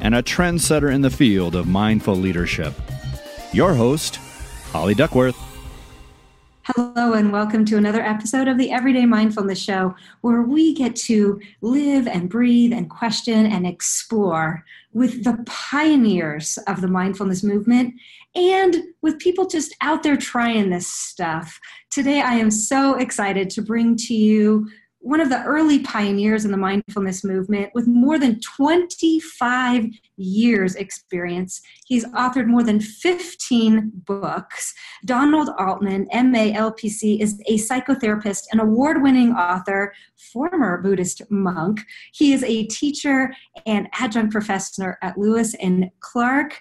and a trendsetter in the field of mindful leadership. Your host, Holly Duckworth. Hello, and welcome to another episode of the Everyday Mindfulness Show, where we get to live and breathe and question and explore with the pioneers of the mindfulness movement and with people just out there trying this stuff. Today, I am so excited to bring to you one of the early pioneers in the mindfulness movement with more than 25 years experience. He's authored more than 15 books. Donald altman ma lpc is a psychotherapist an award-winning author former buddhist monk. He is a teacher and adjunct professor at lewis and clark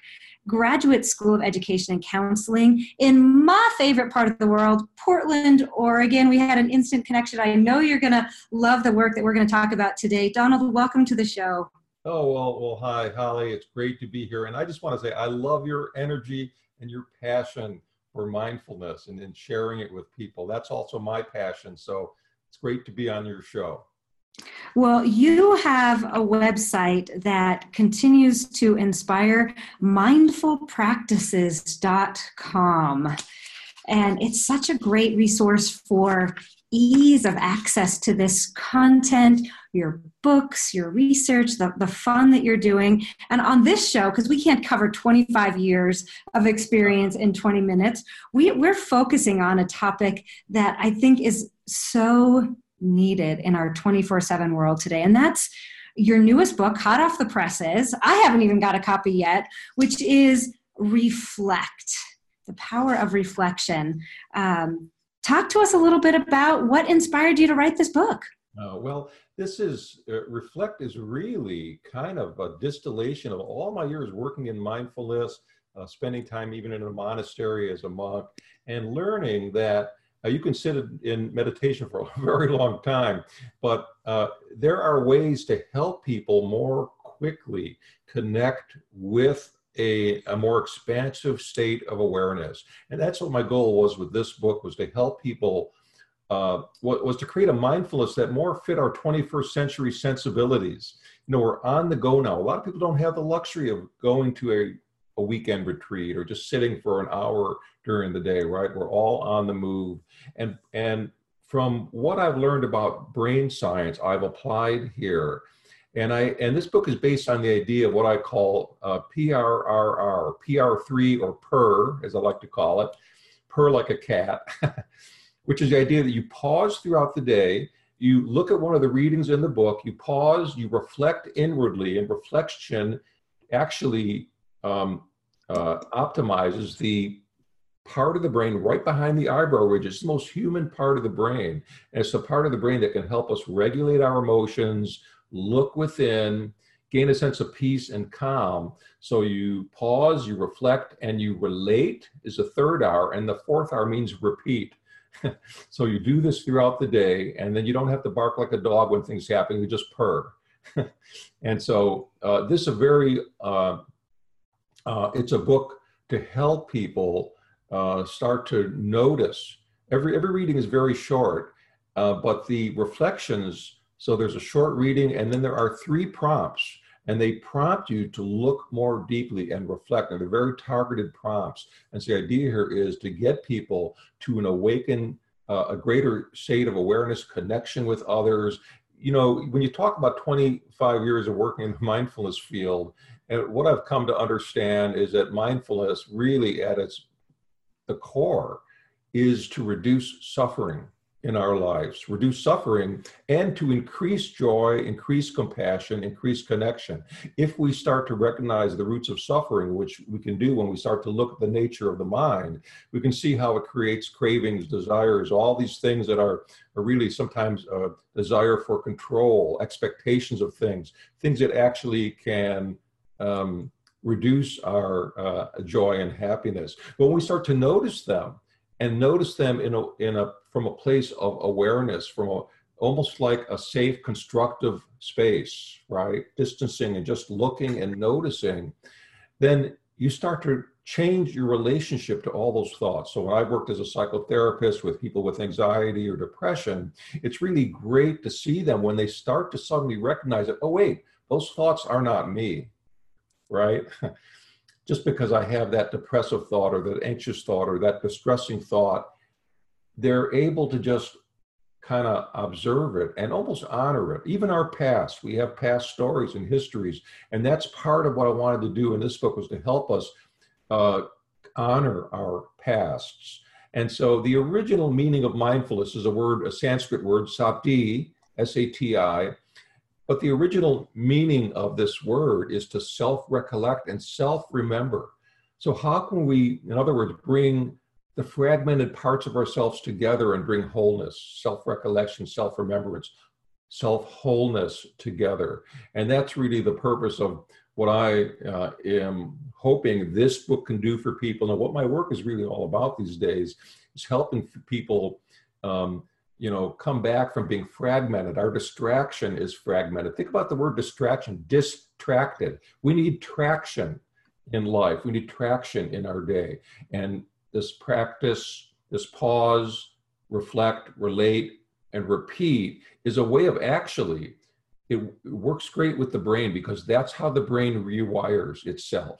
Graduate School of Education and Counseling in my favorite part of the world, Portland, Oregon. We had an instant connection. I know you're going to love the work that we're going to talk about today. Donald, welcome to the show. Oh, well, well, hi, Holly. It's great to be here. And I just want to say, I love your energy and your passion for mindfulness and in sharing it with people. That's also my passion. So it's great to be on your show. Well, you have a website that continues to inspire mindfulpractices.com. And it's such a great resource for ease of access to this content, your books, your research, the, the fun that you're doing. And on this show, because we can't cover 25 years of experience in 20 minutes, we, we're focusing on a topic that I think is so needed in our 24 7 world today. And that's your newest book, hot off the presses. I haven't even got a copy yet, which is Reflect The Power of Reflection. Um, talk to us a little bit about what inspired you to write this book. Uh, well, this is uh, Reflect is really kind of a distillation of all my years working in mindfulness, uh, spending time even in a monastery as a monk, and learning that uh, you can sit in meditation for a very long time, but uh, there are ways to help people more quickly connect with a, a more expansive state of awareness. And that's what my goal was with this book was to help people uh, was to create a mindfulness that more fit our 21st century sensibilities. You know, we're on the go now. A lot of people don't have the luxury of going to a, a weekend retreat or just sitting for an hour during the day, right? We're all on the move. And, and from what I've learned about brain science, I've applied here. And I and this book is based on the idea of what I call uh, PRRR, PR3 or PER, as I like to call it, purr like a cat, which is the idea that you pause throughout the day, you look at one of the readings in the book, you pause, you reflect inwardly, and reflection actually um, uh, optimizes the part of the brain right behind the eyebrow ridge. It's the most human part of the brain. And it's the part of the brain that can help us regulate our emotions, look within, gain a sense of peace and calm. So you pause, you reflect, and you relate is the third hour. And the fourth hour means repeat. so you do this throughout the day, and then you don't have to bark like a dog when things happen, you just purr. and so uh, this is a very, uh, uh, it's a book to help people uh, start to notice. Every every reading is very short, uh, but the reflections. So there's a short reading, and then there are three prompts, and they prompt you to look more deeply and reflect. And they're very targeted prompts. And so the idea here is to get people to an awaken, uh, a greater state of awareness, connection with others. You know, when you talk about 25 years of working in the mindfulness field, And what I've come to understand is that mindfulness, really at its the core, is to reduce suffering in our lives, reduce suffering, and to increase joy, increase compassion, increase connection. If we start to recognize the roots of suffering, which we can do when we start to look at the nature of the mind, we can see how it creates cravings, desires, all these things that are, are really sometimes a desire for control, expectations of things, things that actually can. Um, reduce our uh, joy and happiness. But when we start to notice them, and notice them in a, in a from a place of awareness, from a almost like a safe, constructive space, right? Distancing and just looking and noticing, then you start to change your relationship to all those thoughts. So when I've worked as a psychotherapist with people with anxiety or depression, it's really great to see them when they start to suddenly recognize that, oh, wait, those thoughts are not me, right? just because I have that depressive thought or that anxious thought or that distressing thought, they're able to just kind of observe it and almost honor it. Even our past, we have past stories and histories, and that's part of what I wanted to do in this book was to help us uh, honor our pasts. And so the original meaning of mindfulness is a word, a Sanskrit word, sati, S-A-T-I, but the original meaning of this word is to self recollect and self remember. So, how can we, in other words, bring the fragmented parts of ourselves together and bring wholeness, self recollection, self remembrance, self wholeness together? And that's really the purpose of what I uh, am hoping this book can do for people. And what my work is really all about these days is helping people. Um, you know, come back from being fragmented. Our distraction is fragmented. Think about the word distraction, distracted. We need traction in life. We need traction in our day. And this practice, this pause, reflect, relate, and repeat is a way of actually, it works great with the brain because that's how the brain rewires itself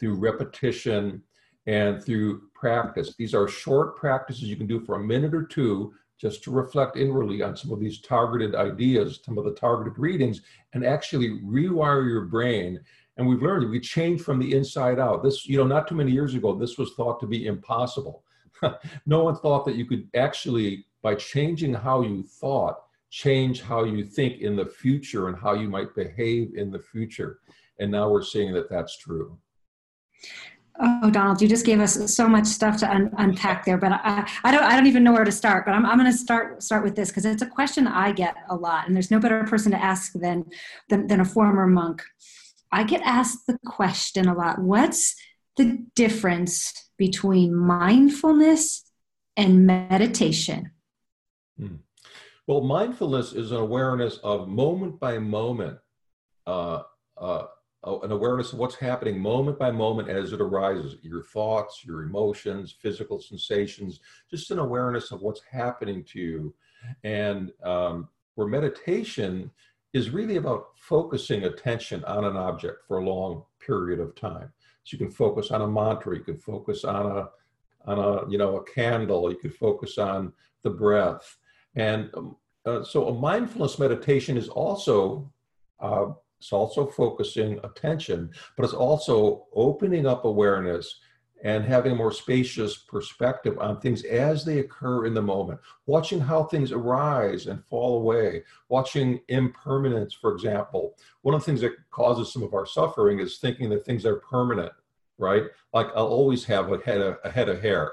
through repetition and through practice. These are short practices you can do for a minute or two just to reflect inwardly on some of these targeted ideas, some of the targeted readings, and actually rewire your brain. And we've learned we change from the inside out. This, you know, not too many years ago, this was thought to be impossible. no one thought that you could actually, by changing how you thought, change how you think in the future and how you might behave in the future. And now we're seeing that that's true. Oh, Donald, you just gave us so much stuff to un- unpack there, but I, I, don't, I don't even know where to start. But I'm, I'm going to start start with this because it's a question I get a lot, and there's no better person to ask than, than than a former monk. I get asked the question a lot: What's the difference between mindfulness and meditation? Hmm. Well, mindfulness is an awareness of moment by moment. Uh, uh, an awareness of what's happening moment by moment as it arises your thoughts your emotions physical sensations just an awareness of what's happening to you. And um, where meditation is really about focusing attention on an object for a long period of time. So you can focus on a mantra you can focus on a on a you know a candle you could focus on the breath. And um, uh, so a mindfulness meditation is also uh, it's also focusing attention, but it's also opening up awareness and having a more spacious perspective on things as they occur in the moment, watching how things arise and fall away, watching impermanence, for example. One of the things that causes some of our suffering is thinking that things are permanent, right? Like I'll always have a head of, a head of hair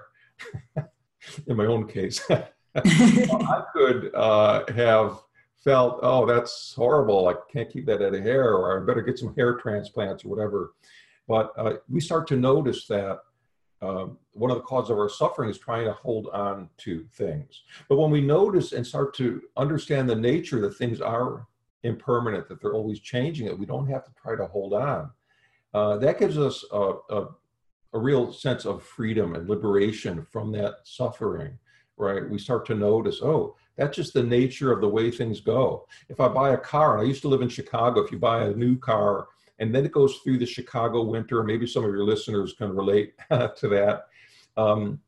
in my own case. I could uh, have felt, oh, that's horrible. I can't keep that out of hair, or I better get some hair transplants or whatever. But uh, we start to notice that um, one of the causes of our suffering is trying to hold on to things. But when we notice and start to understand the nature that things are impermanent, that they're always changing, that we don't have to try to hold on, uh, that gives us a, a, a real sense of freedom and liberation from that suffering, right? We start to notice, oh, that's just the nature of the way things go. If I buy a car, and I used to live in Chicago, if you buy a new car and then it goes through the Chicago winter, maybe some of your listeners can relate to that. Um,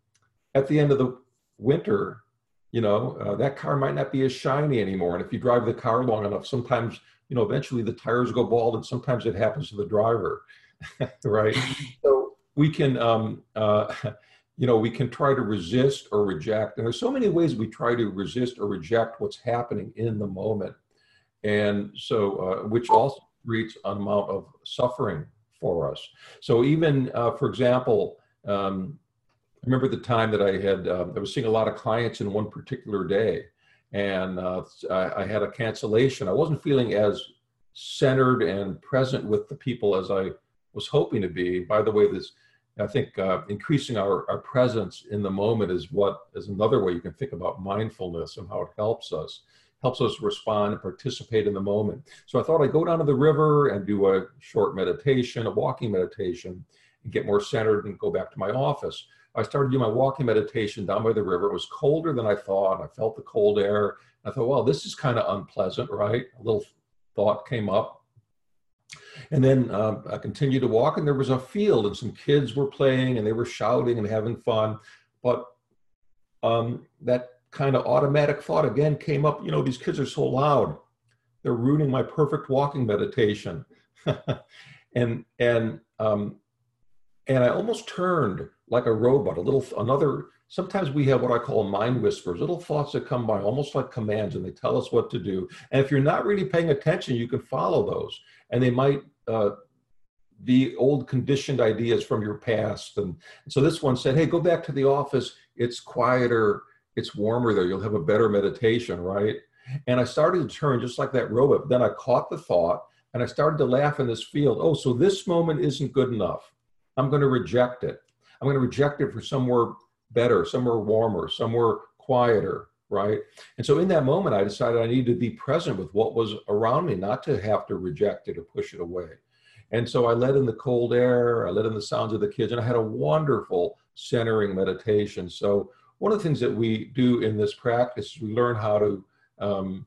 at the end of the winter, you know, uh, that car might not be as shiny anymore. And if you drive the car long enough, sometimes you know, eventually the tires go bald, and sometimes it happens to the driver, right? so we can, um, uh, you know, we can try to resist or reject, and there's so many ways we try to resist or reject what's happening in the moment, and so uh, which also creates an amount of suffering for us. So even, uh, for example, um, I remember the time that I had, uh, I was seeing a lot of clients in one particular day, and uh, I, I, had a cancellation. I wasn't feeling as centered and present with the people as I was hoping to be. By the way, this I think uh, increasing our, our presence in the moment is what is another way you can think about mindfulness and how it helps us helps us respond and participate in the moment. So I thought I'd go down to the river and do a short meditation, a walking meditation, and get more centered and go back to my office. I started doing my walking meditation down by the river. It was colder than I thought. I felt the cold air. I thought, well, this is kind of unpleasant, right? A little thought came up. And then um, I continued to walk, and there was a field, and some kids were playing, and they were shouting and having fun. But um, that kind of automatic thought again came up you know, these kids are so loud. They're ruining my perfect walking meditation. and, and, um, and I almost turned like a robot, a little, another, sometimes we have what I call mind whispers, little thoughts that come by almost like commands and they tell us what to do. And if you're not really paying attention, you can follow those and they might uh, be old conditioned ideas from your past. And so this one said, hey, go back to the office. It's quieter. It's warmer there. You'll have a better meditation, right? And I started to turn just like that robot. Then I caught the thought and I started to laugh in this field. Oh, so this moment isn't good enough. I'm going to reject it. I'm going to reject it for somewhere better, somewhere warmer, somewhere quieter, right? And so in that moment, I decided I needed to be present with what was around me, not to have to reject it or push it away. And so I let in the cold air, I let in the sounds of the kids, and I had a wonderful centering meditation. So one of the things that we do in this practice is we learn how to um,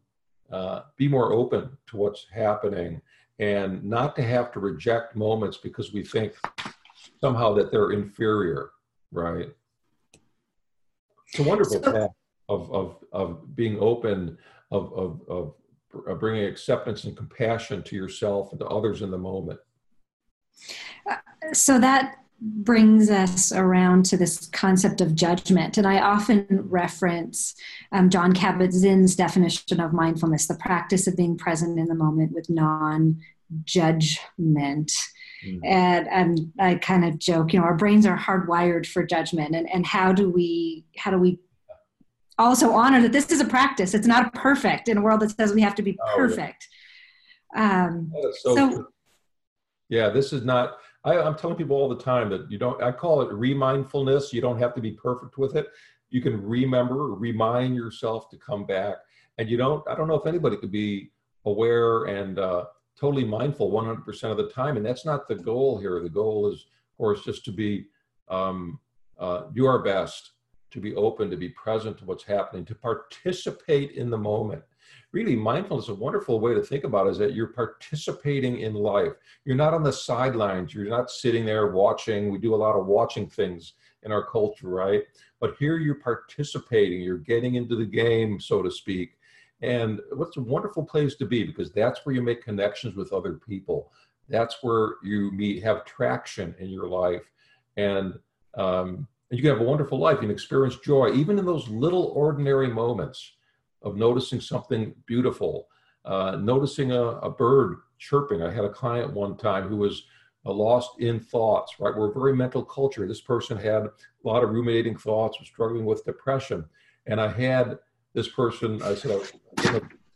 uh, be more open to what's happening and not to have to reject moments because we think somehow that they're inferior, right? It's a wonderful path of, of, of being open, of, of, of bringing acceptance and compassion to yourself and to others in the moment. Uh, so that brings us around to this concept of judgment. And I often reference um, Jon Kabat Zinn's definition of mindfulness, the practice of being present in the moment with non judgment. Mm-hmm. And, and I kind of joke, you know, our brains are hardwired for judgment. And, and how do we, how do we also honor that this is a practice? It's not perfect in a world that says we have to be perfect. Oh, yeah. um, so, so yeah, this is not, I, am telling people all the time that you don't, I call it remindfulness. You don't have to be perfect with it. You can remember, remind yourself to come back. And you don't, I don't know if anybody could be aware and uh, totally mindful 100% of the time. And that's not the goal here. The goal is, of course, just to be, um, uh, do our best, to be open, to be present to what's happening, to participate in the moment really mindfulness, a wonderful way to think about it is that you're participating in life. You're not on the sidelines. You're not sitting there watching. We do a lot of watching things in our culture, right? But here you're participating. You're getting into the game, so to speak. And what's a wonderful place to be because that's where you make connections with other people. That's where you meet, have traction in your life. And, um, and you can have a wonderful life. Can experience joy, even in those little ordinary moments of noticing something beautiful, uh, noticing a, a, bird chirping. I had a client one time who was uh, lost in thoughts, right? We're a very mental culture. This person had a lot of ruminating thoughts, was struggling with depression. And I had this person, I said,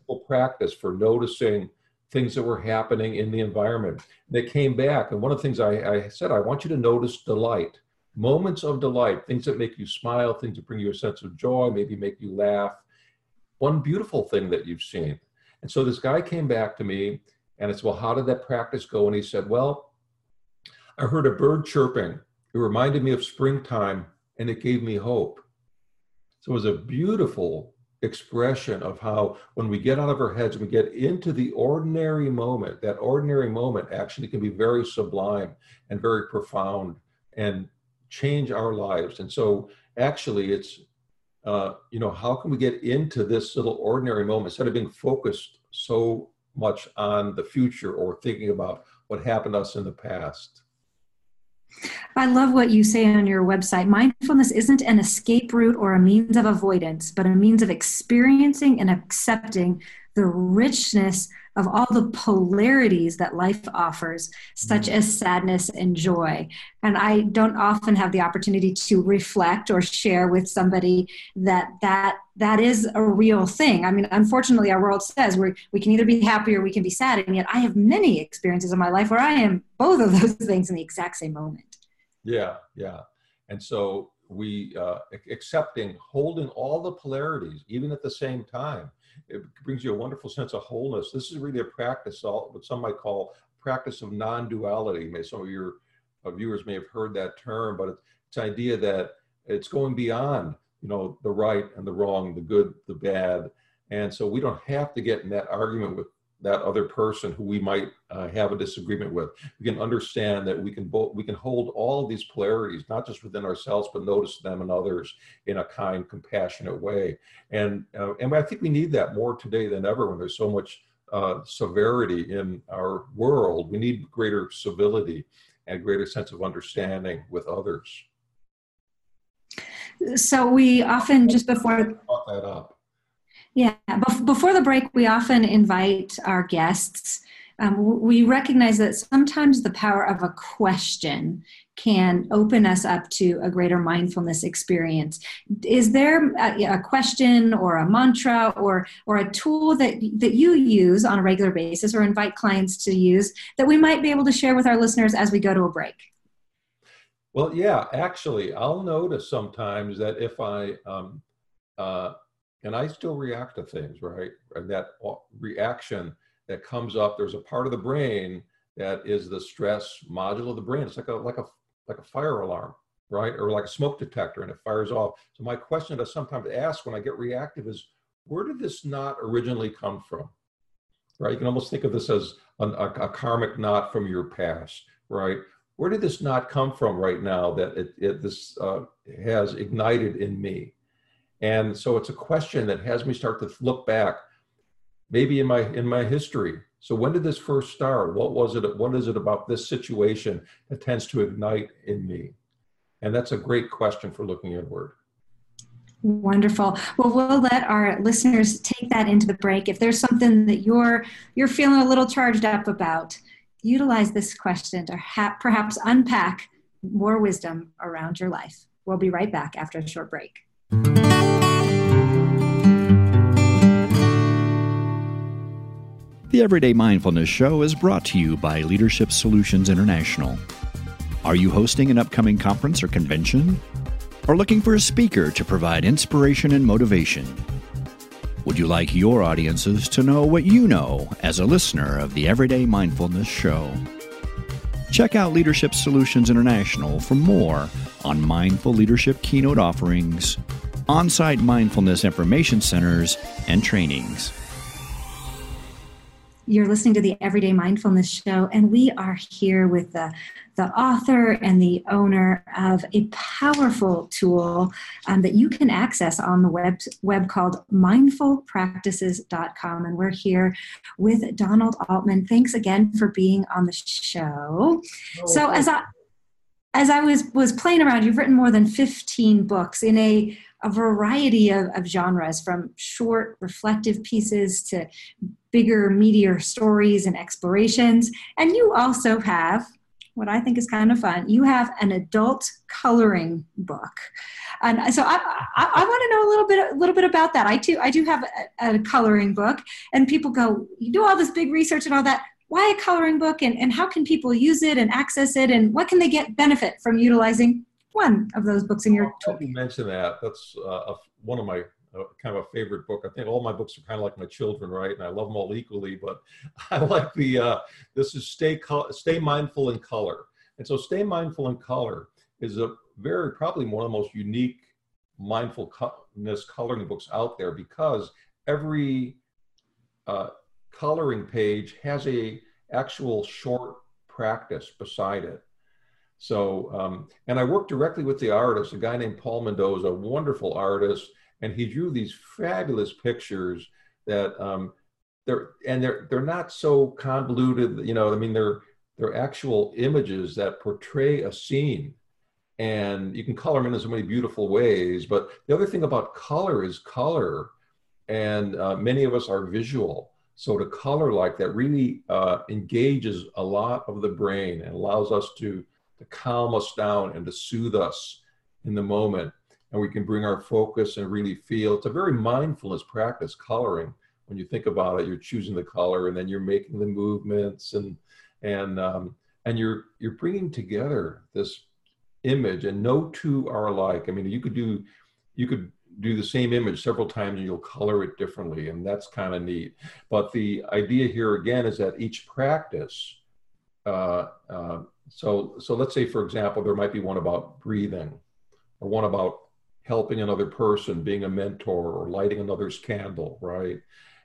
a practice for noticing things that were happening in the environment. And they came back. And one of the things I, I said, I want you to notice delight moments of delight, things that make you smile, things that bring you a sense of joy, maybe make you laugh, one beautiful thing that you've seen. And so this guy came back to me and I said, well, how did that practice go? And he said, well, I heard a bird chirping. It reminded me of springtime and it gave me hope. So it was a beautiful expression of how when we get out of our heads, we get into the ordinary moment, that ordinary moment actually can be very sublime and very profound and change our lives. And so actually it's uh, you know, how can we get into this little ordinary moment instead of being focused so much on the future or thinking about what happened to us in the past. I love what you say on your website. Mindfulness isn't an escape route or a means of avoidance, but a means of experiencing and accepting the richness of all the polarities that life offers, such mm. as sadness and joy. And I don't often have the opportunity to reflect or share with somebody that that that is a real thing. I mean, unfortunately, our world says we we can either be happy or we can be sad, and yet I have many experiences in my life where I am both of those things in the exact same moment. Yeah, yeah, and so we uh, accepting, holding all the polarities, even at the same time it brings you a wonderful sense of wholeness. This is really a practice, what some might call practice of non-duality. May some of your uh, viewers may have heard that term, but it's idea that it's going beyond, you know, the right and the wrong, the good, the bad, and so we don't have to get in that argument with that other person who we might uh, have a disagreement with. We can understand that we can both we can hold all of these polarities, not just within ourselves, but notice them in others in a kind, compassionate way. And uh, and I think we need that more today than ever when there's so much uh, severity in our world. We need greater civility and greater sense of understanding with others. So we often just before that up yeah, before the break, we often invite our guests. Um, we recognize that sometimes the power of a question can open us up to a greater mindfulness experience. Is there a, a, question or a mantra or or a tool that that you use on a regular basis or invite clients to use that we might be able to share with our listeners as we go to a break? Well, yeah, actually, I'll notice sometimes that if I um, uh, and I still react to things, right? And that reaction that comes up, there's a part of the brain that is the stress module of the brain. It's like a like a like a fire alarm, right? Or like a smoke detector, and it fires off. So my question that I sometimes ask when I get reactive is, where did this knot originally come from? Right? You can almost think of this as a, a, a karmic knot from your past, right? Where did this knot come from right now that it, it this uh, has ignited in me? And so it's a question that has me start to look back, maybe in my in my history. So when did this first start? What was it? What is it about this situation that tends to ignite in me? And that's a great question for looking inward. Wonderful. Well, we'll let our listeners take that into the break. If there's something that you're you're feeling a little charged up about, utilize this question to ha- perhaps unpack more wisdom around your life. We'll be right back after a short break. The Everyday Mindfulness Show is brought to you by Leadership Solutions International. Are you hosting an upcoming conference or convention? Or looking for a speaker to provide inspiration and motivation? Would you like your audiences to know what you know as a listener of the Everyday Mindfulness Show? Check out Leadership Solutions International for more on mindful leadership keynote offerings, on site mindfulness information centers, and trainings. You're listening to the Everyday Mindfulness Show, and we are here with the, the author and the owner of a powerful tool um, that you can access on the web, web called mindfulpractices.com. And we're here with Donald Altman. Thanks again for being on the show. Oh, so, as I as I was was playing around, you've written more than 15 books in a a variety of, of, genres from short reflective pieces to bigger meteor stories and explorations. And you also have what i think is kind of fun. You have an adult coloring book. And so i, I, I want to know a little bit a little bit about that. I too i do have a, a coloring book and people go you do all this big research and all that. Why a coloring book? And, and how can people use it and access it? And what can they get benefit from utilizing one of those books in your tool. You mentioned that. That's uh, a, one of my uh, kind of a favorite book. I think all my books are kind of like my children, right? And I love them all equally. But I like the uh, this is stay stay mindful in color. And so stay mindful in color is a very probably one of the most unique mindfulness coloring books out there because every uh, coloring page has a actual short practice beside it so, um, and I worked directly with the artist, a guy named Paul Mendoza, a wonderful artist, and he drew these fabulous pictures that um, they're and they're they're not so convoluted. You know, I mean, they're they're actual images that portray a scene, and you can color them in so many beautiful ways. But the other thing about color is color, and uh, many of us are visual. So to color like that really uh, engages a lot of the brain and allows us to to calm us down and to soothe us in the moment. And we can bring our focus and really feel. It's a very mindfulness practice, coloring. When you think about it, you're choosing the color and then you're making the movements and and um, and you're you're bringing together this image. And no two are alike. I mean, you could do you could do the same image several times and you'll color it differently and that's kind of neat but the idea here again is that each practice uh, uh, so, so let's say, for example, there might be one about breathing, or one about helping another person, being a mentor, or lighting another's candle, right?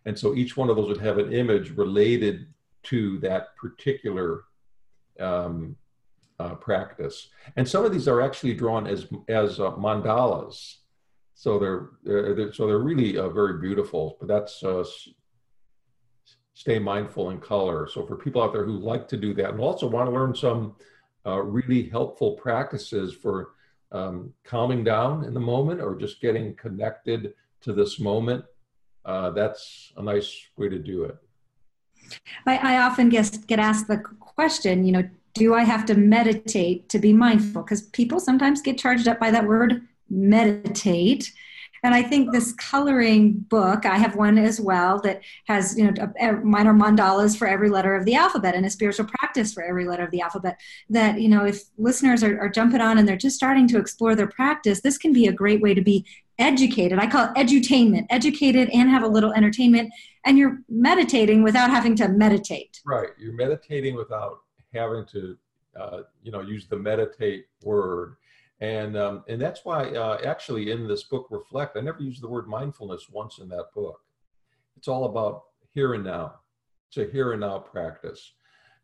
And so each one of those would have an image related to that particular um, uh, practice. And some of these are actually drawn as as uh, mandalas, so they're, they're, they're, so they're really uh, very beautiful. But that's uh, stay mindful in color. So for people out there who like to do that and also want to learn some uh, really helpful practices for um, calming down in the moment or just getting connected to this moment, uh, that's a nice way to do it. I, I often get, get asked the question, you know, do I have to meditate to be mindful? Because people sometimes get charged up by that word meditate and I think this coloring book, I have one as well that has, you know, minor mandalas for every letter of the alphabet and a spiritual practice for every letter of the alphabet. That, you know, if listeners are, are jumping on and they're just starting to explore their practice, this can be a great way to be educated. I call it edutainment, educated and have a little entertainment. And you're meditating without having to meditate. Right. You're meditating without having to, uh, you know, use the meditate word and um, and that's why uh, actually in this book reflect i never used the word mindfulness once in that book. It's all about here and now. It's a here and now practice.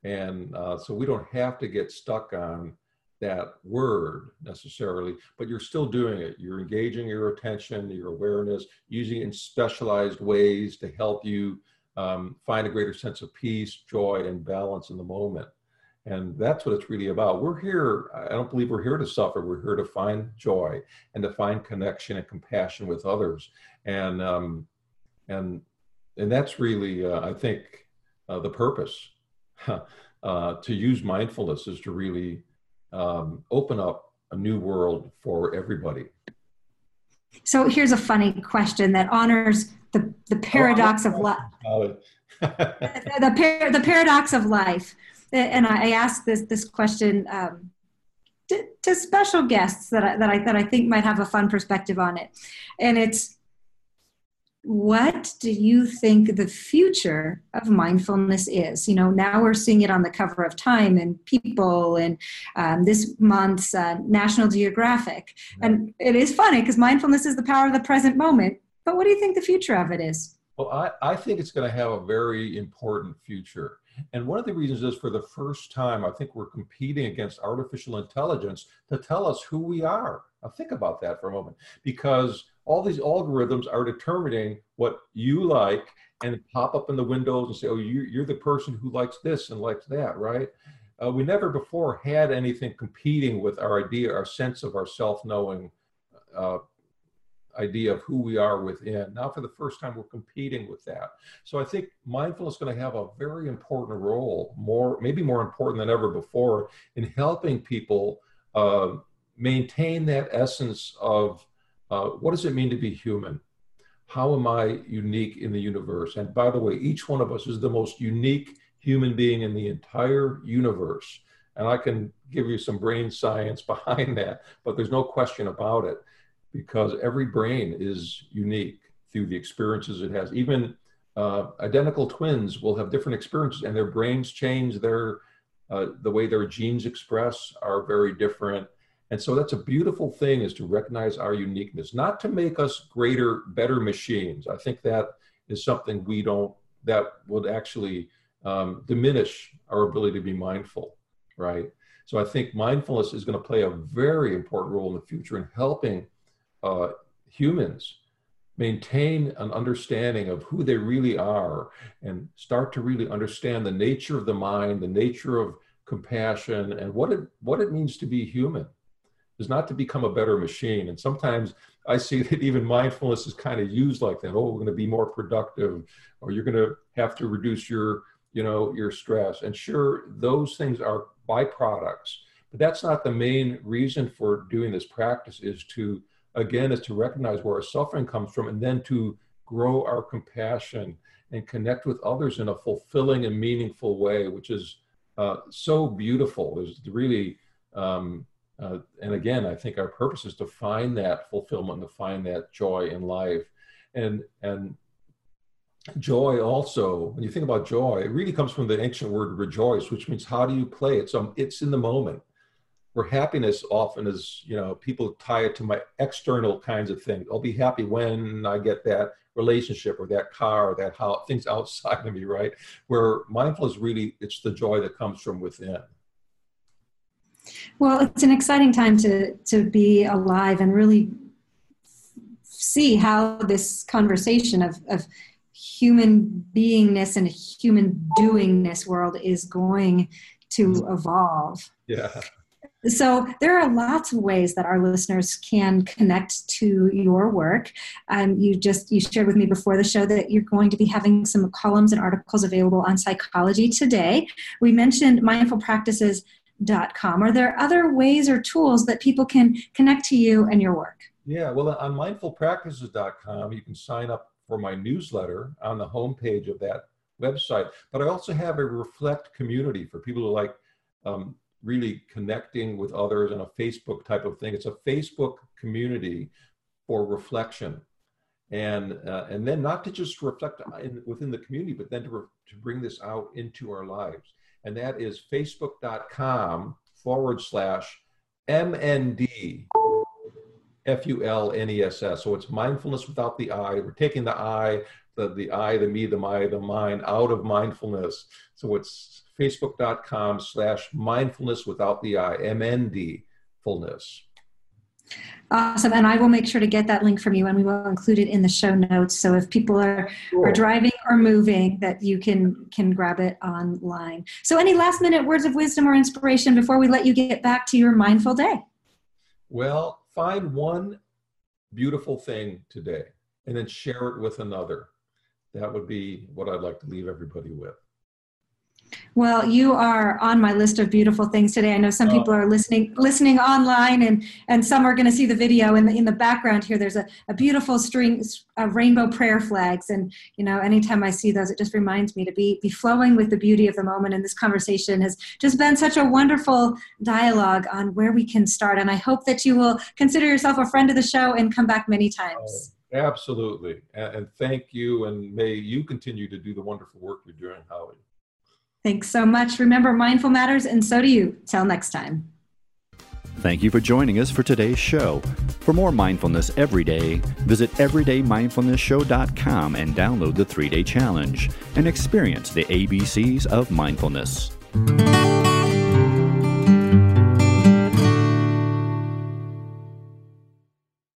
And uh, so we don't have to get stuck on that word necessarily but you're still doing it. You're engaging your attention your awareness using it in specialized ways to help you um, find a greater sense of peace joy and balance in the moment and that's what it's really about. We're here, I don't believe we're here to suffer. We're here to find joy and to find connection and compassion with others. And, um, and, and that's really, uh, I think, uh, the purpose uh, to use mindfulness is to really um, open up a new world for everybody. So here's a funny question that honors the, the paradox oh, of life. the, the, par- the paradox of life and I asked this this question um, to, to, special guests that I, that I that I think might have a fun perspective on it, and it's what do you think the future of mindfulness is? You know, now we're seeing it on the cover of Time and People and um, this month's uh, National Geographic. And it is funny because mindfulness is the power of the present moment. But what do you think the future of it is? Well, I, I think it's going to have a very important future. And one of the reasons is for the first time, I think we're competing against artificial intelligence to tell us who we are. Now, think about that for a moment, because all these algorithms are determining what you like and pop up in the windows and say, oh, you, are the person who likes this and likes that, right? Uh, we never before had anything competing with our idea, our sense of our self knowing uh, idea of who we are within. Now, for the first time, we're competing with that. So I think mindfulness is going to have a very important role, more maybe more important than ever before, in helping people uh, maintain that essence of uh, what does it mean to be human? How am I unique in the universe? And by the way, each one of us is the most unique human being in the entire universe. And I can give you some brain science behind that, but there's no question about it because every brain is unique through the experiences it has. Even uh, identical twins will have different experiences, and their brains change. Their uh, the way their genes express are very different. And so that's a beautiful thing is to recognize our uniqueness, not to make us greater, better machines. I think that is something we don't, that would actually um, diminish our ability to be mindful, right? So I think mindfulness is going to play a very important role in the future in helping uh, humans maintain an understanding of who they really are and start to really understand the nature of the mind, the nature of compassion, and what it what it means to be human is not to become a better machine. And sometimes I see that even mindfulness is kind of used like that. Oh, we're going to be more productive, or you're going to have to reduce your, you know, your stress. And sure, those things are byproducts, but that's not the main reason for doing this practice. Is to again is to recognize where our suffering comes from, and then to grow our compassion and connect with others in a fulfilling and meaningful way, which is uh, so beautiful. There's really um, uh, and again, I think our purpose is to find that fulfillment, to find that joy in life, and and joy also. When you think about joy, it really comes from the ancient word rejoice, which means how do you play it? So it's in the moment. Where happiness often is, you know, people tie it to my external kinds of things. I'll be happy when I get that relationship or that car or that house, things outside of me, right? Where mindfulness really, it's the joy that comes from within. Well, it's an exciting time to to be alive and really see how this conversation of, of human beingness and human doingness world is going to mm-hmm. evolve. Yeah. So there are lots of ways that our listeners can connect to your work. Um, you just you shared with me before the show that you're going to be having some columns and articles available on psychology today. We mentioned mindful practices com. Are there other ways or tools that people can connect to you and your work? Yeah, well, on mindfulpractices.com, you can sign up for my newsletter on the homepage of that website. But I also have a reflect community for people who like um, really connecting with others on a Facebook type of thing. It's a Facebook community for reflection. And, uh, and then not to just reflect in, within the community, but then to, re- to bring this out into our lives and that is facebook.com forward slash MND F U L N E S S. So it's mindfulness without the I. We're taking the I, the, the I, the me, the my, the mind out of mindfulness. So it's facebook.com slash mindfulness without the I, MND fullness. Awesome. And I will make sure to get that link from you and we will include it in the show notes. So if people are, cool. are driving or moving, that you can can grab it online. So any last minute words of wisdom or inspiration before we let you get back to your mindful day? Well, find one beautiful thing today and then share it with another. That would be what I'd like to leave everybody with. Well, you are on my list of beautiful things today. I know some oh. people are listening listening online, and and some are going to see the video. In the in the background here, there's a, a beautiful string of rainbow prayer flags, and you know, anytime I see those, it just reminds me to be be flowing with the beauty of the moment. And this conversation has just been such a wonderful dialogue on where we can start. And I hope that you will consider yourself a friend of the show and come back many times. Oh, Absolutely, and, and thank you, and may you continue to do the wonderful work you're doing, Holly. Thanks so much. Remember, mindful matters, and so do you. Till next time. Thank you for joining us for today's show. For more mindfulness every day, visit everydaymindfulnessshow.com and download the three day challenge and experience the ABCs of mindfulness.